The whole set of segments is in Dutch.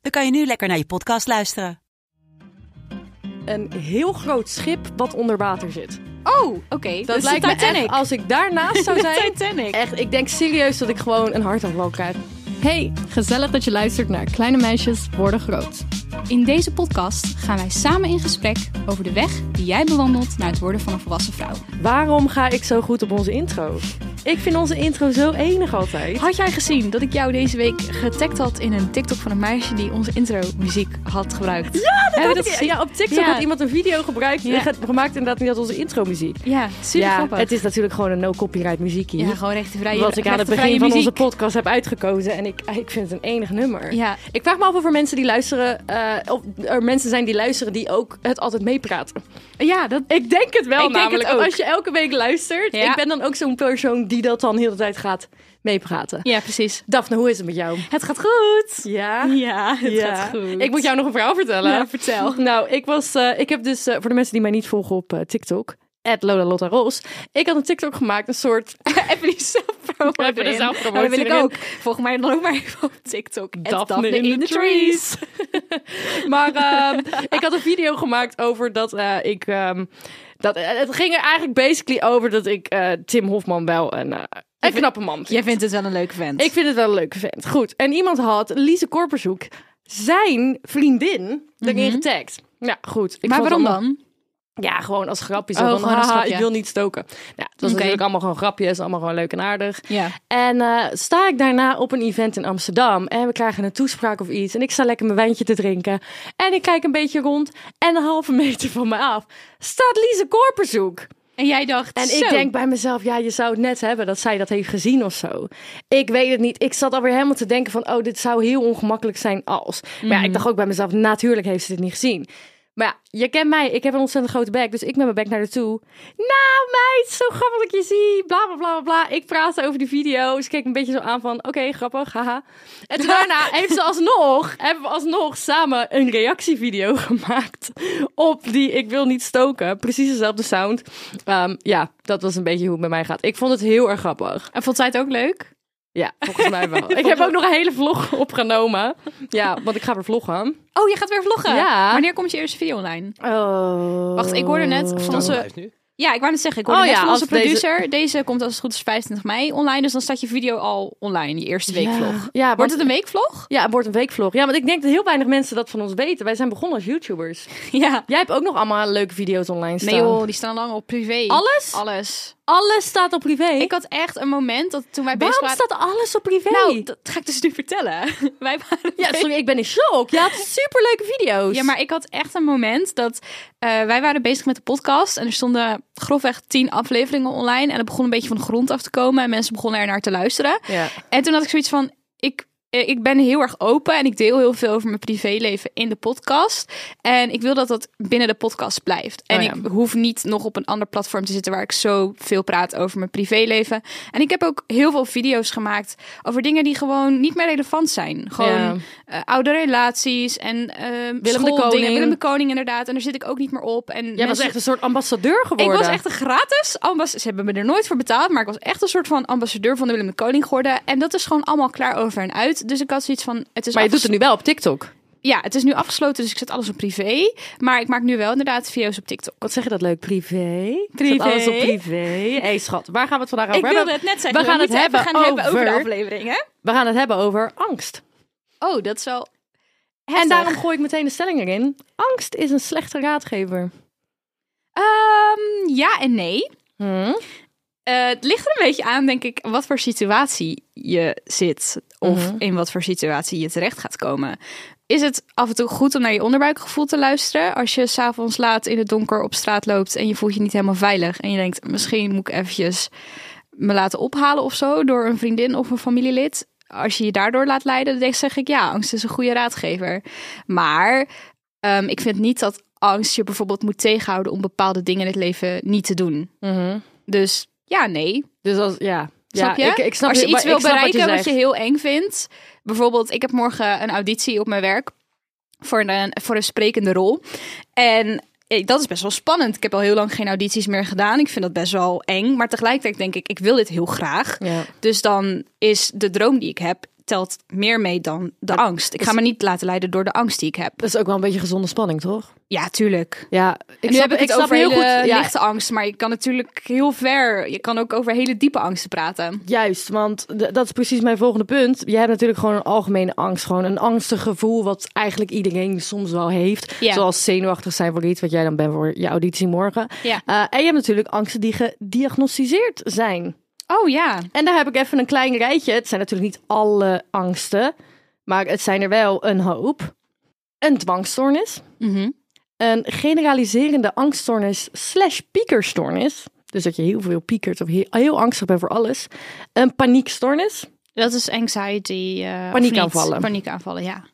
dan kan je nu lekker naar je podcast luisteren. Een heel groot schip wat onder water zit. Oh, oké. Dat is lijkt me echt, Titanic. als ik daarnaast zou zijn, Titanic. echt, ik denk serieus dat ik gewoon een hartaanval krijg. Hey, gezellig dat je luistert naar Kleine Meisjes Worden Groot. In deze podcast gaan wij samen in gesprek over de weg die jij bewandelt naar het worden van een volwassen vrouw. Waarom ga ik zo goed op onze intro? Ik vind onze intro zo enig altijd. Had jij gezien dat ik jou deze week getagd had in een TikTok van een meisje die onze intro muziek had gebruikt? Ja, dat gezien? ja, op TikTok Ja. had iemand een video gebruikt, Ja. ge- gemaakt inderdaad niet als onze intro muziek. Ja, super ja, grappig. het is natuurlijk gewoon een no copyright muziekje. ja, gewoon rechtenvrije wat ik aan het begin van onze podcast heb uitgekozen. En ik, ik vind het een enig nummer. Ja, Ik vraag me af of er mensen die luisteren, eh, of er mensen zijn die luisteren die ook het altijd meepraten. ja dat, Ik denk het wel Ik denk namelijk. het want ook. als je elke week luistert, ik ben dan ook zo'n persoon die dat dan heel de tijd gaat meepraten. ja, precies. Daphne, hoe is het met jou? Het gaat goed. Ja? Ja, het Ja. gaat goed. Ik moet jou nog een verhaal vertellen. Ja, vertel. Nou, ik was, eh, ik heb dus, eh, voor de mensen die mij niet volgen op eh, TikTok, Lola Lotta Ros. Ik had een TikTok gemaakt, een soort Even die zelfpromotie Even de zelfpromotie dat wil ik ook. Volg mij dan ook maar even op TikTok. At Daphne in the trees. maar ehm, ik had een video gemaakt over dat ik. ehm, dat, eh, het ging er eigenlijk basically over dat ik eh, Tim Hofman wel een, eh, een knappe man vind. Jij vindt het wel een leuke vent. Ik vind het wel een leuke vent. Goed. En iemand had Lise Korpershoek, zijn vriendin, erin getagd. Ja, goed. Ik maar waarom dan? Ja, gewoon als grapje. Zo Oh, van, haha, grapje. ik wil niet stoken. Ja, het was natuurlijk allemaal gewoon grapjes. Allemaal gewoon leuk en aardig. Ja. En eh, sta ik daarna op een event in Amsterdam en we krijgen een toespraak of iets. En ik sta lekker mijn wijntje te drinken. En ik kijk een beetje rond. En een halve meter van me af staat Lise Korperzoek. En jij dacht, En zo. ik denk bij mezelf, ja, je zou het net hebben dat zij dat heeft gezien of zo. Ik weet het niet. Ik zat alweer helemaal te denken van, oh, dit zou heel ongemakkelijk zijn als. Maar ja, ik dacht ook bij mezelf, natuurlijk heeft ze dit niet gezien. Maar ja, je kent mij. Ik heb een ontzettend grote bek. Dus ik met mijn bek naar haar toe. Nou meid, zo grappig dat ik je zie. Bla, bla, bla, bla. Ik praatte over die video. Ze keek een beetje zo aan van, oké, grappig, haha. En toen daarna heeft ze alsnog, hebben we alsnog samen een reactievideo gemaakt. Op die Ik wil niet stoken. Precies dezelfde sound. Ehm, ja, dat was een beetje hoe het bij mij gaat. Ik vond het heel erg grappig. En vond zij het ook leuk? Ja, volgens mij wel. ik heb ook nog een hele vlog opgenomen. Ja, want ik ga weer vloggen. Oh, je gaat weer vloggen? Ja. Wanneer komt je eerste video online? Oh. Wacht, ik hoorde net van onze... Ja, ik wou net zeggen, ik hoorde Oh net ja, van onze deze- producer. Deze... komt als het goed is 25 mei online. Dus dan staat je video al online, die eerste weekvlog. Ja, Wordt want- het een weekvlog? Ja, het wordt een weekvlog. Ja, want ik denk dat heel weinig mensen dat van ons weten. Wij zijn begonnen als YouTubers. Ja. Jij hebt ook nog allemaal leuke video's online staan. Nee joh, die staan lang op privé. Alles? Alles. Alles staat op privé. Ik had echt een moment dat toen wij bezig Waarom waren... staat alles op privé? Nou, dat ga ik dus nu vertellen. wij waren ja, sorry, ik ben in shock. Je had superleuke video's. Ja, maar ik had echt een moment dat eh, wij waren bezig met de podcast en er stonden grofweg tien afleveringen online en het begon een beetje van de grond af te komen en mensen begonnen er naar te luisteren. Ja. En toen had ik zoiets van, ik, ik ben heel erg open en ik deel heel veel over mijn privéleven in de podcast. En ik wil dat dat binnen de podcast blijft. En Oh ja. ik hoef niet nog op een ander platform te zitten waar ik zo veel praat over mijn privéleven. En ik heb ook heel veel video's gemaakt over dingen die gewoon niet meer relevant zijn. Gewoon Ja. eh, oude relaties en eh de schooldingen. Koning. Willem de Koning inderdaad. En daar zit ik ook niet meer op. En Jij was echt een soort ambassadeur geworden. ik was echt een gratis ambassadeur. Ze hebben me er nooit voor betaald, maar ik was echt een soort van ambassadeur van de Willem de Koning geworden. En dat is gewoon allemaal klaar over en uit. Dus ik had zoiets van, het is Maar je doet het nu wel op TikTok. Ja, het is nu afgesloten, dus ik zet alles op privé. Maar ik maak nu wel inderdaad video's op TikTok. Wat zeg je dat leuk? Privé? Privé. Zet alles op privé. Hé schat, waar gaan we het vandaag over Ik hebben? wilde het net zeggen. We gaan het hebben gaan over de aflevering, hè? We gaan het hebben over angst. Oh, dat is wel En daarom gooi ik meteen de stelling erin. Angst is een slechte raadgever. Ehm, ja en nee. Hm? Eh, het ligt er een beetje aan, denk ik, wat voor situatie je zit. Of Mhm. in wat voor situatie je terecht gaat komen. Is het af en toe goed om naar je onderbuikgevoel te luisteren? Als je s'avonds laat in het donker op straat loopt en je voelt je niet helemaal veilig. En je denkt, misschien moet ik eventjes me laten ophalen of zo door een vriendin of een familielid. als je je daardoor laat leiden, dan zeg ik ja, angst is een goede raadgever. Maar ehm, ik vind niet dat angst je bijvoorbeeld moet tegenhouden om bepaalde dingen in het leven niet te doen. Mhm. Dus ja, nee. Dus als, ja. Snap je? Ja, ik, ik snap Als je iets wil bereiken wat je, zegt. heel eng vindt. Bijvoorbeeld, ik heb morgen een auditie op mijn werk voor een, voor een sprekende rol. En eh, dat is best wel spannend. Ik heb al heel lang geen audities meer gedaan. Ik vind dat best wel eng. Maar tegelijkertijd denk ik, ik wil dit heel graag. Ja. Dus dan is de droom die ik heb, telt meer mee dan de angst. Ik ga me niet laten leiden door de angst die ik heb. Dat is ook wel een beetje gezonde spanning, toch? Ja, tuurlijk. Ja, ik En nu snap, heb ik het over heel hele goed. Ja, lichte angst, maar je kan natuurlijk heel ver. Je kan ook over hele diepe angsten praten. Juist, want dat is precies mijn volgende punt. Je hebt natuurlijk gewoon een algemene angst. Gewoon een angstig gevoel wat eigenlijk iedereen soms wel heeft. Ja. Zoals zenuwachtig zijn voor iets wat jij dan bent voor je auditie morgen. Ja. Eh, en je hebt natuurlijk angsten die gediagnosticeerd zijn. Oh ja. En daar heb ik even een klein rijtje. Het zijn natuurlijk niet alle angsten, maar het zijn er wel een hoop. Een dwangstoornis, Mhm. een generaliserende angststoornis slash piekerstoornis. Dus dat je heel veel piekert of heel, heel angstig bent voor alles. Een paniekstoornis, Dat is anxiety. of Paniekaanvallen. ja.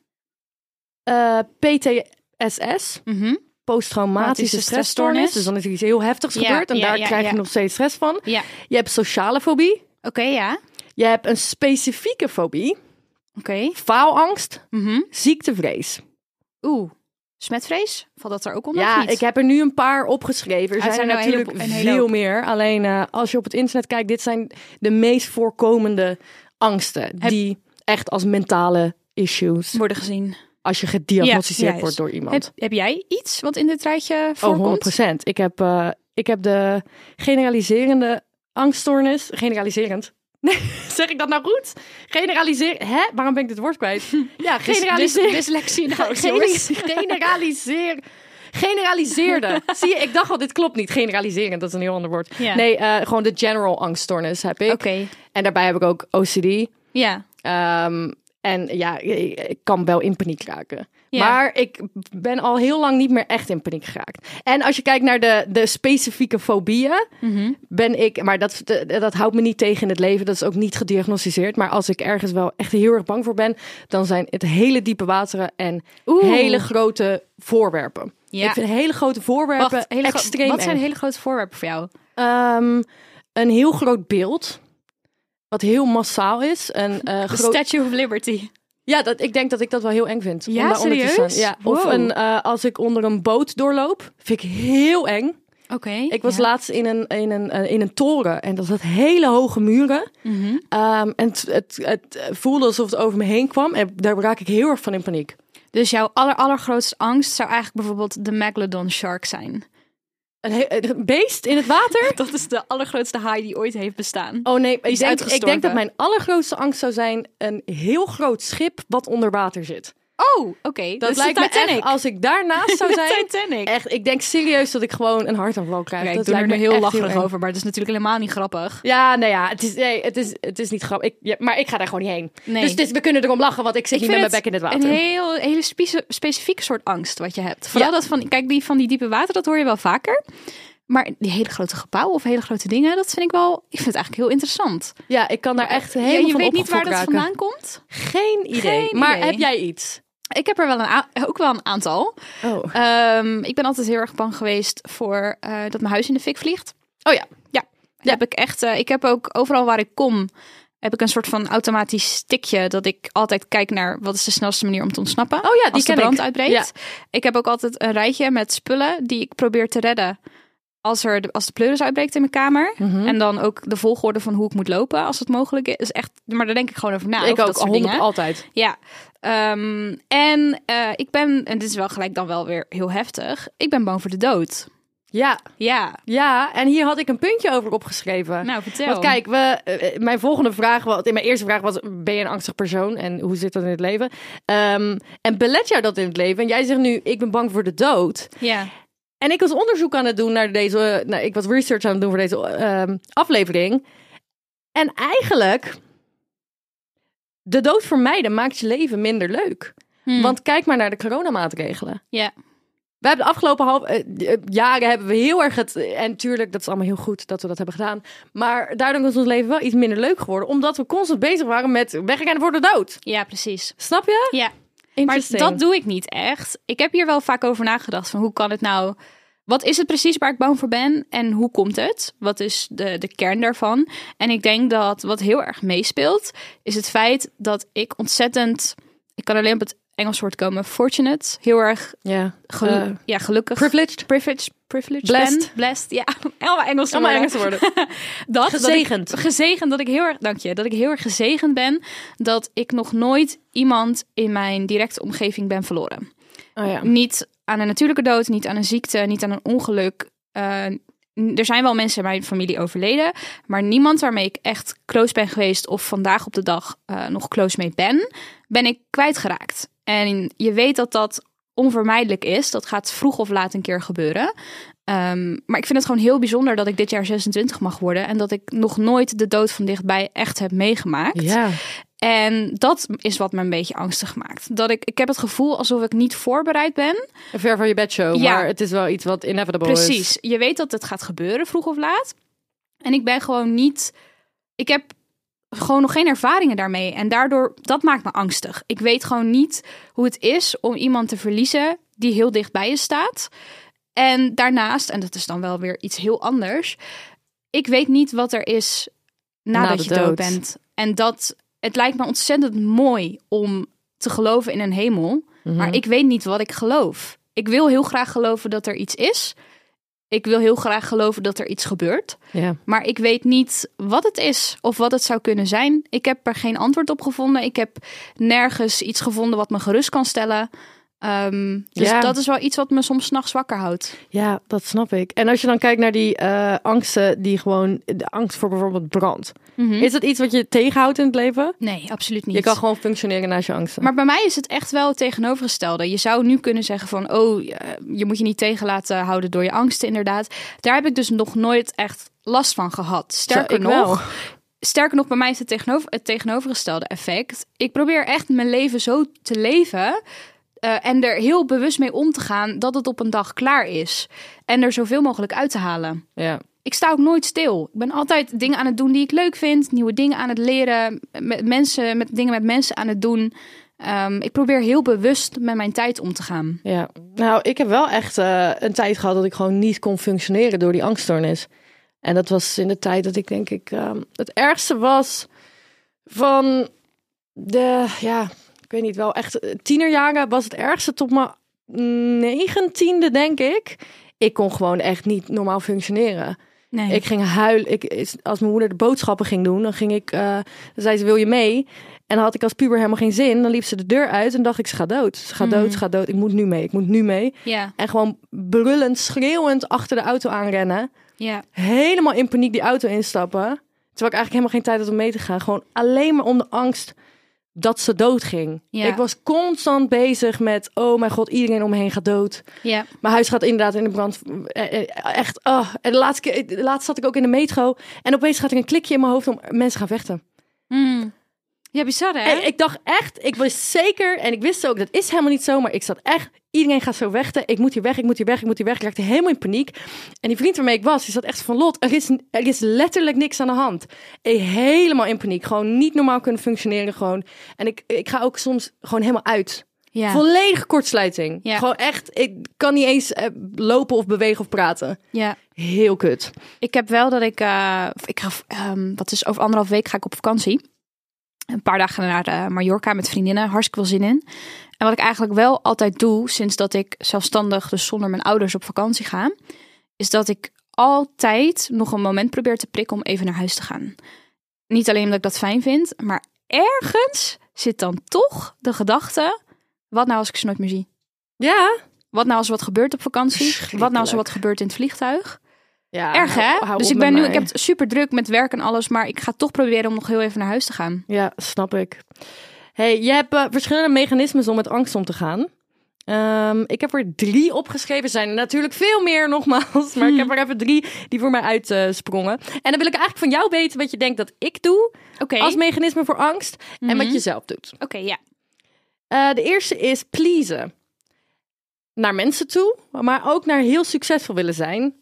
eh, PTSS, Mhm. Posttraumatische stressstoornis. Dus dan is er iets heel heftigs Ja, gebeurd en ja, daar ja, krijg je nog steeds stress van. Ja. Je hebt sociale fobie. Oké, ja. Je hebt een specifieke fobie, Oké. faalangst, Mhm. ziektevrees. Oeh. Smetvrees? Valt dat er ook onder? Ja, ik heb er nu een paar opgeschreven. Er Ah, zijn er een natuurlijk hele- een hele veel meer. Alleen eh, als je op het internet kijkt, dit zijn de meest voorkomende angsten. Heb- Die echt als mentale issues, worden gezien. Als je gediagnosticeerd Ja, wordt door iemand. Heb, heb jij iets wat in dit rijtje oh, voorkomt? 100% Ik heb, eh, ik heb de generaliserende angststoornis. Generaliserend. Nee, zeg ik dat nou goed? Generaliseer. Hè? Waarom ben ik dit woord kwijt? Ja, generaliseer. dys- Dyslexie jongens. Generaliseer. Generaliseerde. Zie je, ik dacht al, dit klopt niet. Generaliserend, dat is een heel ander woord. Ja. Nee, eh, gewoon de general angststoornis heb ik. Oké. En daarbij heb ik ook OCD. Ja. Ehm, en ja, ik kan wel in paniek raken. Ja. Maar ik ben al heel lang niet meer echt in paniek geraakt. En als je kijkt naar de, de specifieke fobieën, Mhm. ben ik, maar dat, dat houdt me niet tegen in het leven. Dat is ook niet gediagnosticeerd. Maar als ik ergens wel echt heel erg bang voor ben, dan zijn het hele diepe wateren en Oeh. hele grote voorwerpen. Ja. Ik vind hele grote voorwerpen Wacht, hele gro- extreem wat zijn hele grote voorwerpen voor jou? Ehm, een heel groot beeld. Wat heel massaal is. Een eh, De groot... Statue of Liberty. Ja, dat, ik denk dat ik dat wel heel eng vind. Ja, om te serieus? staan. Ja, of een, eh, als ik onder een boot doorloop, vind ik heel eng. Oké. Ik was ja. laatst in een, in, een, eh, in een toren en dat had hele hoge muren. Ehm, en het, het, het voelde alsof het over me heen kwam. En daar raak ik heel erg van in paniek. Dus jouw aller, allergrootste angst zou eigenlijk bijvoorbeeld de Megalodon shark zijn. Een, he- een beest in het water? Dat is de allergrootste haai die ooit heeft bestaan. Oh nee, ik denk dat mijn allergrootste angst zou zijn een heel groot schip wat onder water zit. Oh, oké. Dat dus lijkt me echt, als ik daarnaast zou zijn, Titanic. echt, ik denk serieus dat ik gewoon een hartaanval krijg. Ik dat doe er me heel lacherig over, maar het is natuurlijk helemaal niet grappig. Ja, nou ja, het is, nee, het is, het is niet grappig. Ik, ja, maar ik ga daar gewoon niet heen. Nee. Dus, dus we kunnen erom lachen, want ik zit niet met mijn bek in het Een water. heel, hele spe- specifieke soort angst wat je hebt. Vooral Ja. dat van, kijk, die van die diepe water, dat hoor je wel vaker. Maar die hele grote gebouwen of hele grote dingen, dat vind ik wel, ik vind het eigenlijk heel interessant. Ja, ik kan daar echt helemaal Ja, je van weet niet waar dat vandaan komt. Geen idee. Geen maar idee. heb jij iets? Ik heb er wel een ook wel een aantal. Oh, Ehm, ik ben altijd heel erg bang geweest voor eh, dat mijn huis in de fik vliegt. oh ja. Ja, heb ik echt. eh, ik heb ook overal waar ik kom, heb ik een soort van automatisch stikje dat ik altijd kijk naar wat is de snelste manier om te ontsnappen. Oh ja, die als de brand ik. uitbreekt. Ja. Ik heb ook altijd een rijtje met spullen die ik probeer te redden. Als, er de, als de pleuris uitbreekt in mijn kamer. Mhm. En dan ook de volgorde van hoe ik moet lopen als het mogelijk is. Echt, maar daar denk ik gewoon over na. ik ook, dat soort 100 dingen. altijd. Ja, ehm, en eh, ik ben, en dit is wel gelijk dan wel weer heel heftig, ik ben bang voor de dood. Ja, Ja, ja, en hier had ik een puntje over opgeschreven. nou vertel. Want kijk, we, eh, mijn volgende vraag, was, mijn eerste vraag was: ben je een angstig persoon en hoe zit dat in het leven? Ehm, en belet jou dat in het leven? En jij zegt nu: ik ben bang voor de dood. Ja, En ik was onderzoek aan het doen naar deze, nou, ik was research aan het doen voor deze ehm, aflevering. En eigenlijk, de dood vermijden maakt je leven minder leuk. Hm. Want kijk maar naar de coronamaatregelen. ja. We hebben de afgelopen half, eh, eh, jaren hebben we heel erg het... En natuurlijk, dat is allemaal heel goed dat we dat hebben gedaan. Maar daardoor is ons leven wel iets minder leuk geworden. Omdat we constant bezig waren met wegrennen voor de dood. Ja, precies. Snap je? Ja, maar dat doe ik niet echt. Ik heb hier wel vaak over nagedacht van hoe kan het nou... Wat is het precies waar ik bang voor ben en hoe komt het? Wat is de, de kern daarvan? En ik denk dat wat heel erg meespeelt, is het feit dat ik ontzettend... Ik kan alleen op het Engels woord komen. Fortunate. Heel erg Ja. gelu- Eh, ja, gelukkig. privileged. Privileged. Privileged. Blessed. ben. Blessed. Ja, allemaal Engels. Allemaal Engelse woorden. Dat, Gezegend. Dat ik, gezegend dat ik heel erg, dank je, dat ik heel erg gezegend ben dat ik nog nooit iemand in mijn directe omgeving ben verloren. Oh ja. Niet aan een natuurlijke dood, niet aan een ziekte, niet aan een ongeluk. Eh, er zijn wel mensen in mijn familie overleden, maar niemand waarmee ik echt close ben geweest of vandaag op de dag eh, nog close mee ben, ben ik kwijtgeraakt. En je weet dat dat onvermijdelijk is. Dat gaat vroeg of laat een keer gebeuren. Ehm, maar ik vind het gewoon heel bijzonder dat ik dit jaar 26 mag worden en dat ik nog nooit de dood van dichtbij echt heb meegemaakt. Ja. En dat is wat me een beetje angstig maakt. Dat ik, ik heb het gevoel alsof ik niet voorbereid ben. Ver van je bedshow. Ja. Maar het is wel iets wat inevitable is. Precies. Je weet dat het gaat gebeuren vroeg of laat. En ik ben gewoon niet. Ik heb gewoon nog geen ervaringen daarmee. En daardoor, dat maakt me angstig. Ik weet gewoon niet hoe het is om iemand te verliezen die heel dicht bij je staat. En daarnaast, en dat is dan wel weer iets heel anders. Ik weet niet wat er is nadat Na je dood dood. bent. En dat, het lijkt me ontzettend mooi om te geloven in een hemel. Mhm. Maar ik weet niet wat ik geloof. Ik wil heel graag geloven dat er iets is. Ik wil heel graag geloven dat er iets gebeurt. Ja. Maar ik weet niet wat het is of wat het zou kunnen zijn. Ik heb er geen antwoord op gevonden. Ik heb nergens iets gevonden wat me gerust kan stellen. Ehm, dus Ja. dat is wel iets wat me soms nachts wakker houdt. ja, dat snap ik. En als je dan kijkt naar die eh, angsten die gewoon... De angst voor bijvoorbeeld brand. Is dat iets wat je tegenhoudt in het leven? Nee, absoluut niet. Je kan gewoon functioneren naast je angsten. Maar bij mij is het echt wel het tegenovergestelde. Je zou nu kunnen zeggen van, oh, eh, je moet je niet tegen laten houden door je angsten, inderdaad. Daar heb ik dus nog nooit echt last van gehad. Sterker nog, wel. sterker nog, bij mij is het, tegenover, het tegenovergestelde effect. Ik probeer echt mijn leven zo te leven eh, en er heel bewust mee om te gaan dat het op een dag klaar is. En er zoveel mogelijk uit te halen. Ja. Ik sta ook nooit stil. Ik ben altijd dingen aan het doen die ik leuk vind. Nieuwe dingen aan het leren. Met mensen, met dingen met mensen aan het doen. Ehm, ik probeer heel bewust met mijn tijd om te gaan. Ja, nou, ik heb wel echt eh, een tijd gehad dat ik gewoon niet kon functioneren door die angststoornis. En dat was in de tijd dat ik denk ik ehm, het ergste was van de, ja, ik weet niet wel, echt eh, tienerjaren was het ergste tot mijn negentiende, denk ik. Ik kon gewoon echt niet normaal functioneren. Nee. Ik ging huilen. Ik, als mijn moeder de boodschappen ging doen, dan ging ik, eh, dan zei ze, wil je mee? En dan had ik als puber helemaal geen zin. Dan liep ze de deur uit en dacht ik, ze gaat dood. Ze gaat dood, ze gaat dood. Ik moet nu mee, ik moet nu mee. ja, En gewoon brullend, schreeuwend achter de auto aanrennen. ja, Helemaal in paniek die auto instappen. Terwijl ik eigenlijk helemaal geen tijd had om mee te gaan. Gewoon alleen maar om de angst dat ze dood ging. Ja. Ik was constant bezig met, oh mijn god, iedereen om me heen gaat dood. ja. Mijn huis gaat inderdaad in de brand. Eh, eh, Echt, oh. En de laatste, keer, de laatste zat ik ook in de metro. En opeens gaat er een klikje in mijn hoofd om mensen gaan vechten. Mm. Ja, bizar hè? En ik dacht echt, ik was zeker, en ik wist ook, dat is helemaal niet zo, maar ik zat echt, iedereen gaat zo vechten. Ik moet hier weg, ik moet hier weg, ik moet hier weg. Ik raakte helemaal in paniek. En die vriend waarmee ik was, die zat echt van, Lot, er is, er is letterlijk niks aan de hand. Ik helemaal in paniek, gewoon niet normaal kunnen functioneren gewoon. En ik, ik ga ook soms gewoon helemaal uit. ja. Volledige kortsluiting. Ja. Gewoon echt, ik kan niet eens eh, lopen of bewegen of praten. ja. Heel kut. Ik heb wel dat ik, eh, ik ga, ehm, wat is over anderhalf week ga ik op vakantie. Een paar dagen naar eh, Mallorca met vriendinnen, hartstikke veel zin in. En wat ik eigenlijk wel altijd doe, sinds dat ik zelfstandig, dus zonder mijn ouders op vakantie ga, is dat ik altijd nog een moment probeer te prikken om even naar huis te gaan. Niet alleen omdat ik dat fijn vind, maar ergens zit dan toch de gedachte, wat nou als ik ze nooit meer zie? Ja. Wat nou als er wat gebeurt op vakantie? Wat nou als er wat gebeurt in het vliegtuig? ja Erg hè? hou- hou dus ik ben nu, ik heb het super druk met werk en alles, maar ik ga toch proberen om nog heel even naar huis te gaan. Ja, snap ik. Hey, je hebt eh, verschillende mechanismes om met angst om te gaan. Ehm, ik heb er drie opgeschreven. Er zijn er natuurlijk veel meer, nogmaals. Maar ik heb er even drie die voor mij uitsprongen. en dan wil ik eigenlijk van jou weten wat je denkt dat ik doe als mechanisme voor angst. En wat Mhm. je zelf doet. Oké, ja. Eh, de eerste is pleasen. naar mensen toe, maar ook naar heel succesvol willen zijn.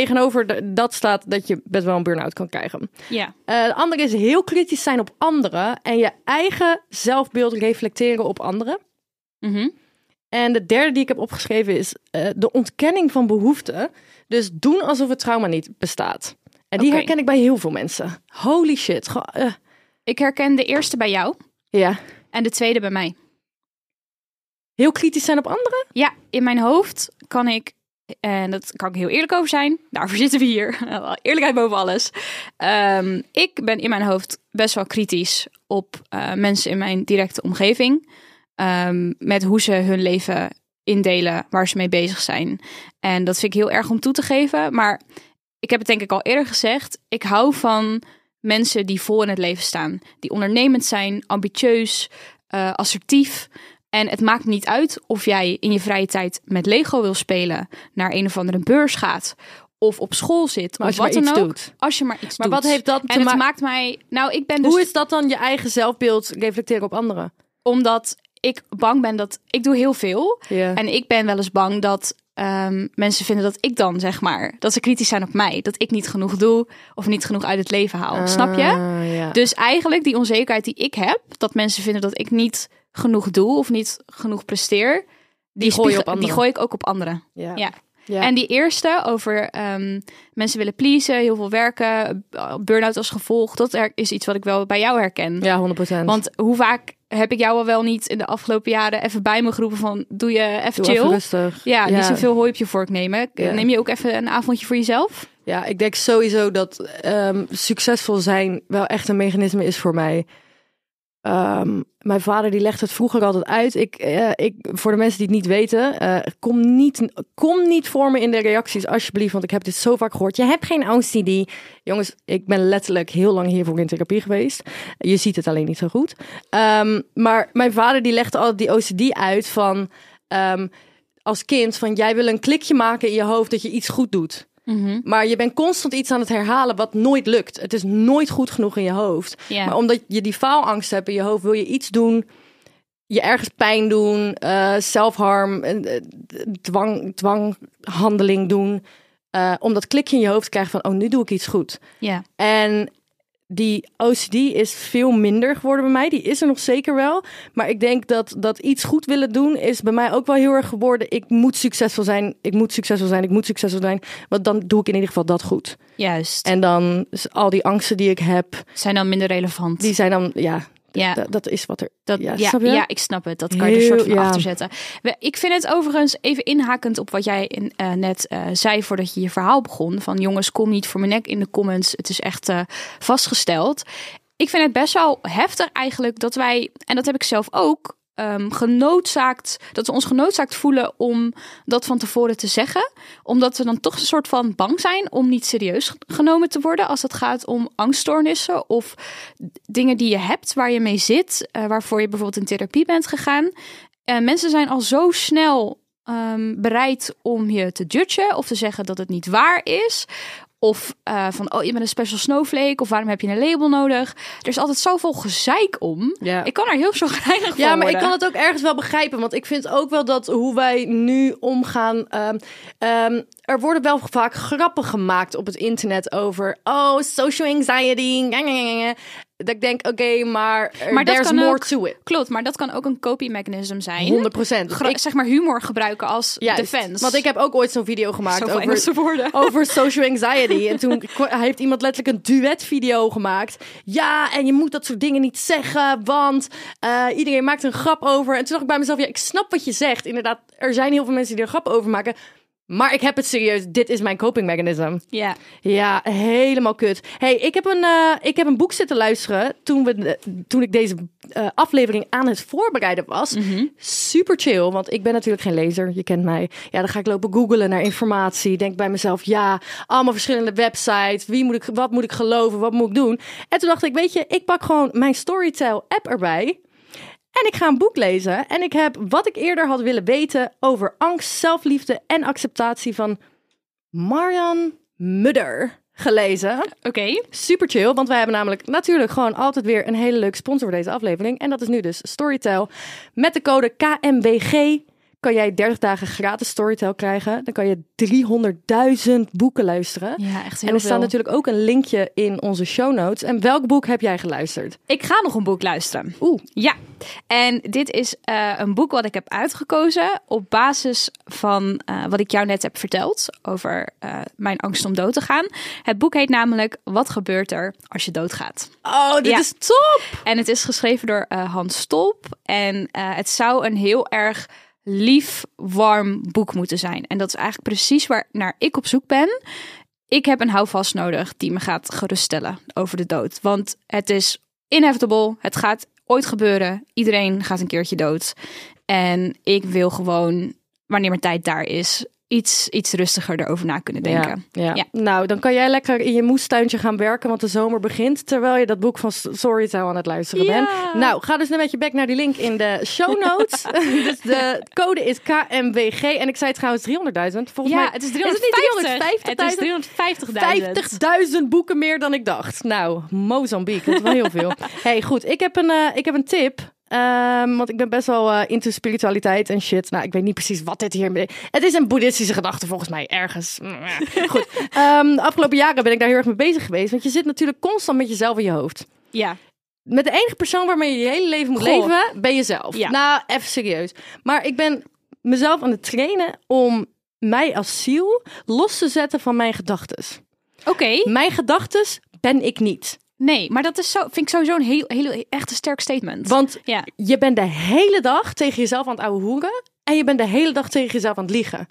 Tegenover de- dat staat dat je best wel een burn-out kan krijgen. Ja. Eh, de andere is heel kritisch zijn op anderen en je eigen zelfbeeld reflecteren op anderen. Mhm. En de derde die ik heb opgeschreven is eh, de ontkenning van behoeften. Dus doen alsof het trauma niet bestaat. En die herken ik bij heel veel mensen. Holy shit. Eh, Ik herken de eerste bij jou ja. en de tweede bij mij. Heel kritisch zijn op anderen? Ja, in mijn hoofd kan ik, en dat kan ik heel eerlijk over zijn, daarvoor zitten we hier. Eerlijkheid boven alles. Ehm, ik ben in mijn hoofd best wel kritisch op eh, mensen in mijn directe omgeving. Ehm, met hoe ze hun leven indelen, waar ze mee bezig zijn. En dat vind ik heel erg om toe te geven. Maar ik heb het denk ik al eerder gezegd. Ik hou van mensen die vol in het leven staan. Die ondernemend zijn, ambitieus, eh, assertief. En het maakt niet uit of jij in je vrije tijd met Lego wil spelen, naar een of andere beurs gaat, of op school zit, Maar als of je wat maar dan iets ook. doet. Als je maar iets Maar doet. wat heeft dat te En het ma- maakt mij... Nou, ik ben dus... Hoe is dat dan je eigen zelfbeeld reflecteren op anderen? Omdat ik bang ben dat... Ik doe heel veel. En ik ben wel eens bang dat ehm, mensen vinden dat ik dan, zeg maar... Dat ze kritisch zijn op mij. Dat ik niet genoeg doe of niet genoeg uit het leven haal. Snap je? Ah, ja. Dus eigenlijk die onzekerheid die ik heb... Dat mensen vinden dat ik niet genoeg doe of niet genoeg presteer... Die, gooi je spiegel- op. Die gooi ik ook op anderen. ja. Ja. Ja. En die eerste over ehm, mensen willen pleasen, heel veel werken, uh, burn-out als gevolg. Dat er- is iets wat ik wel bij jou herken. ja, 100%. Want hoe vaak heb ik jou al wel niet in de afgelopen jaren even bij me geroepen van doe je even Doe chill? even rustig. ja, niet zoveel hooi op je vork nemen. Ja. Neem je ook even een avondje voor jezelf? Ja, ik denk sowieso dat ehm, succesvol zijn wel echt een mechanisme is voor mij. Ehm, mijn vader die legt het vroeger altijd uit. Ik, eh, ik, voor de mensen die het niet weten, eh, kom, niet, kom niet voor me in de reacties alsjeblieft, want ik heb dit zo vaak gehoord. Je hebt geen OCD. Jongens, ik ben letterlijk heel lang hiervoor in therapie geweest. Je ziet het alleen niet zo goed. Ehm, maar mijn vader die legt altijd die OCD uit van ehm, als kind van jij wil een klikje maken in je hoofd dat je iets goed doet. Maar je bent constant iets aan het herhalen wat nooit lukt. Het is nooit goed genoeg in je hoofd. Maar omdat je die faalangst hebt in je hoofd, wil je iets doen. Je ergens pijn doen, eh zelfharm, eh, dwang, dwanghandeling doen. eh, om dat klikje in je hoofd te krijgen van, oh, nu doe ik iets goed. Ja. En die OCD is veel minder geworden bij mij. Die is er nog zeker wel. Maar ik denk dat, dat iets goed willen doen is bij mij ook wel heel erg geworden. Ik moet succesvol zijn. Ik moet succesvol zijn. Ik moet succesvol zijn. Want dan doe ik in ieder geval dat goed. Juist. En dan al die angsten die ik heb, Zijn dan minder relevant. die zijn dan, ja, ja. dat, dat is wat er. Dat, Ja, ja, ik snap het. Dat kan je er soort van ja. achter zetten. Ik vind het overigens even inhakend op wat jij in, eh, net eh, zei voordat je je verhaal begon. Van jongens, kom niet voor mijn nek in de comments. Het is echt eh, vastgesteld. Ik vind het best wel heftig eigenlijk dat wij, en dat heb ik zelf ook, ehm, genoodzaakt, dat we ons genoodzaakt voelen om dat van tevoren te zeggen. Omdat we dan toch een soort van bang zijn om niet serieus genomen te worden als het gaat om angststoornissen of dingen die je hebt, waar je mee zit, eh, waarvoor je bijvoorbeeld in therapie bent gegaan. Eh, mensen zijn al zo snel ehm, bereid om je te judgen of te zeggen dat het niet waar is. Of eh, van, oh, je bent een special snowflake. Of waarom heb je een label nodig? Er is altijd zoveel gezeik om. Ja. Ik kan er heel chagrijnig van Ja, maar ik kan het ook ergens wel begrijpen. Want ik vind ook wel dat hoe wij nu omgaan. ehm, ehm, er worden wel vaak grappen gemaakt op het internet over. Oh, social anxiety. Dat ik denk, oké, maar, er- Maar dat there's kan more ook- to it. Klopt, maar dat kan ook een coping mechanism zijn. 100 procent. Gra- zeg maar humor gebruiken als defense. Want ik heb ook ooit zo'n video gemaakt over, over social anxiety. En toen heeft iemand letterlijk een duet-video gemaakt. Ja, en je moet dat soort dingen niet zeggen, want eh, iedereen maakt een grap over. En toen dacht ik bij mezelf, ja, ik snap wat je zegt. Inderdaad, er zijn heel veel mensen die er grap over maken. Maar ik heb het serieus. Dit is mijn coping mechanism. Ja. Ja, helemaal kut. Hey, ik heb een, eh, ik heb een boek zitten luisteren toen, we, toen ik deze eh, aflevering aan het voorbereiden was. Super chill, want ik ben natuurlijk geen lezer. Je kent mij. Ja, dan ga ik lopen googelen naar informatie. Denk bij mezelf, ja, allemaal verschillende websites. Wie moet ik, wat moet ik geloven? Wat moet ik doen? En toen dacht ik, weet je, ik pak gewoon mijn Storytel app erbij. En ik ga een boek lezen. En ik heb wat ik eerder had willen weten over angst, zelfliefde en acceptatie van Marian Mudder gelezen. Oké. Super chill, want wij hebben namelijk natuurlijk gewoon altijd weer een hele leuke sponsor voor deze aflevering. En dat is nu dus Storytel. Met de code KMBG kan jij 30 dagen gratis Storytel krijgen. Dan kan je 300.000 boeken luisteren. Ja, echt heel en er staat natuurlijk ook een linkje in onze show notes. En welk boek heb jij geluisterd? Ik ga nog een boek luisteren. Oeh. Ja, en dit is eh, een boek wat ik heb uitgekozen op basis van eh, wat ik jou net heb verteld over eh, mijn angst om dood te gaan. Het boek heet namelijk Wat gebeurt er als je doodgaat? Oh, dit Ja. is top! En het is geschreven door Hans Stolp. En het zou een heel erg lief, warm boek moeten zijn. En dat is eigenlijk precies waar naar ik op zoek ben. Ik heb een houvast nodig die me gaat geruststellen over de dood. Want het is inevitable. Het gaat ooit gebeuren. Iedereen gaat een keertje dood. En ik wil gewoon, wanneer mijn tijd daar is, iets, iets rustiger erover na kunnen denken. Ja, ja. Ja. Nou, dan kan jij lekker in je moestuintje gaan werken, want de zomer begint. Terwijl je dat boek van Storytel aan het luisteren Ja. bent. Nou, ga dus een beetje back naar die link in de show notes. dus de code is KMWG. En ik zei trouwens 300.000. Volgens Ja, mij het is Is het niet 350. Het is 350.000. 50.000 boeken meer dan ik dacht. Nou, Mozambique, dat is wel heel veel. hey, goed, ik heb een, eh, ik heb een tip. Ehm, want ik ben best wel eh, into spiritualiteit en shit. Nou, ik weet niet precies wat dit hier... Het is een boeddhistische gedachte volgens mij, ergens. Goed, Ehm, de afgelopen jaren ben ik daar heel erg mee bezig geweest. Want je zit natuurlijk constant met jezelf in je hoofd. Ja, Met de enige persoon waarmee je je hele leven moet Goh. leven, ben jezelf. Ja. Nou, even serieus. Maar ik ben mezelf aan het trainen om mij als ziel los te zetten van mijn gedachten. oké. Mijn gedachten ben ik niet. Nee, maar dat is zo, vind ik sowieso een heel, heel echt een sterk statement. Want ja, je bent de hele dag tegen jezelf aan het ouwe hoeren. En je bent de hele dag tegen jezelf aan het liegen.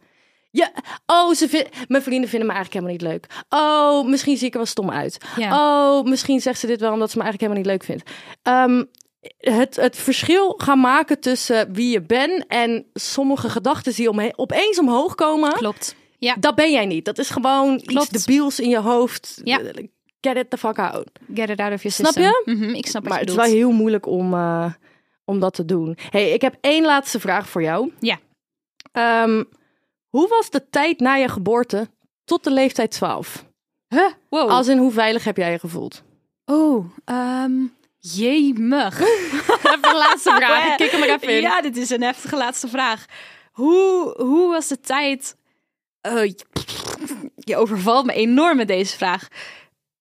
Ja, oh, ze mijn vrienden vinden me eigenlijk helemaal niet leuk. Oh, misschien zie ik er wel stom uit. Ja. Oh, misschien zegt ze dit wel omdat ze me eigenlijk helemaal niet leuk vindt. Ehm, het, het verschil gaan maken tussen wie je bent en sommige gedachten die opeens omhoog komen. klopt. Ja, Dat ben jij niet. Dat is gewoon Klopt. iets debiels in je hoofd. Ja. Get it the fuck out. get it out of your Snap system. je? Mhm, ik snap Maar het is wel heel moeilijk om, eh, om dat te doen. hey, ik heb één laatste vraag voor jou. Ja. Ehm, hoe was de tijd na je geboorte tot de leeftijd 12? Huh? Wow. Als in hoe veilig heb jij je gevoeld? Oh, ehm jemig. Even een laatste vraag. Ik kik hem er even in. Ja, dit is een heftige laatste vraag. Hoe, hoe was de tijd... Eh, je overvalt me enorm met deze vraag.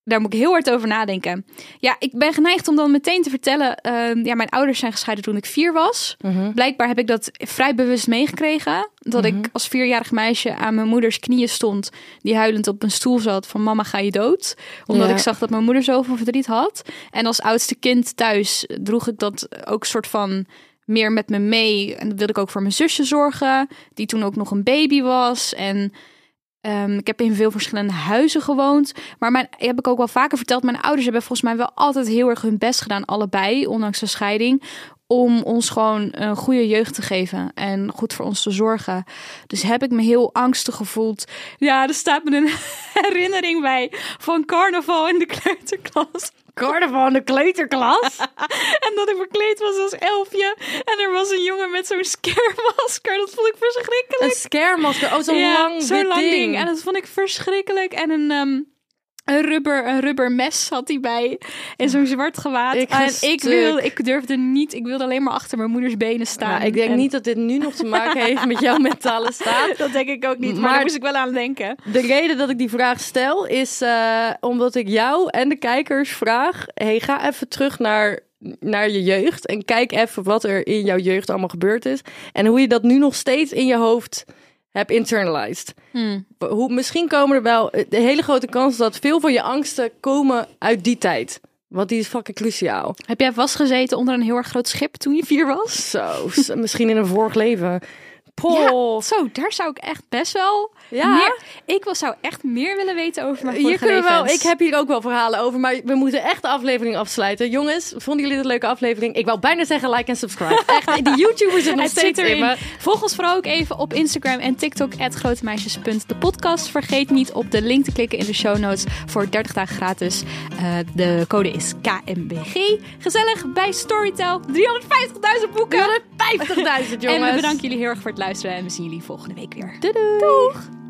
Daar moet ik heel hard over nadenken. Ja, ik ben geneigd om dan meteen te vertellen... ehm, ja, mijn ouders zijn gescheiden toen ik vier was. Mhm. Blijkbaar heb ik dat vrij bewust meegekregen. Dat ik als vierjarig meisje aan mijn moeders knieën stond. Die huilend op een stoel zat van mama ga je dood. Omdat Ja. ik zag dat mijn moeder zoveel verdriet had. En als oudste kind thuis droeg ik dat ook soort van meer met me mee. En dat wilde ik ook voor mijn zusje zorgen. Die toen ook nog een baby was. En ehm, ik heb in veel verschillende huizen gewoond. Maar mijn, heb ik ook wel vaker verteld. Mijn ouders hebben volgens mij wel altijd heel erg hun best gedaan. Allebei, ondanks de scheiding om ons gewoon een goede jeugd te geven en goed voor ons te zorgen. Dus heb ik me heel angstig gevoeld. Ja, er staat me een herinnering bij van carnaval in de kleuterklas. Carnaval in de kleuterklas. En dat ik verkleed was als elfje. En er was een jongen met zo'n scaremasker. Dat vond ik verschrikkelijk. een scaremasker. Oh, zo'n Ja, lang, zo'n wit lang ding. ding. En dat vond ik verschrikkelijk. En een, ehm, een, rubber, een rubber mes had hij bij. En zo'n zwart gewaad. Ik en ik, ik durfde niet. Ik wilde alleen maar achter mijn moeders benen staan. Nou, ik denk En- niet dat dit nu nog te maken heeft met jouw mentale staat. Dat denk ik ook niet, maar, Maar- daar moest ik wel aan denken. De reden dat ik die vraag stel is eh, omdat ik jou en de kijkers vraag: hey, ga even terug naar, naar je jeugd en kijk even wat er in jouw jeugd allemaal gebeurd is en hoe je dat nu nog steeds in je hoofd hebt internalized. Hoe, misschien komen er wel de hele grote kans dat veel van je angsten komen uit die tijd. Want die is fucking cruciaal. Heb jij vastgezeten onder een heel erg groot schip toen je vier was? Zo, misschien in een vorig leven. Poh. zo, daar zou ik echt best wel Ja. meer... Ik wil, zou echt meer willen weten over mijn Hier kunnen we wel. Ik heb hier ook wel verhalen over, maar we moeten echt de aflevering afsluiten. Jongens, vonden jullie dit een leuke aflevering? Ik wou bijna zeggen like en subscribe. Echt, die YouTubers zitten nog Het steeds in me. Volg ons vooral ook even op Instagram en TikTok, grotemeisjes.depodcast. Vergeet niet op de link te klikken in de show notes voor 30 dagen gratis. Eh, de code is KMBG. Gezellig bij Storytel. 350.000 boeken. 50.000 jongens. En we bedanken jullie heel erg voor het luisteren en we zien jullie volgende week weer. Doei doei. Doeg!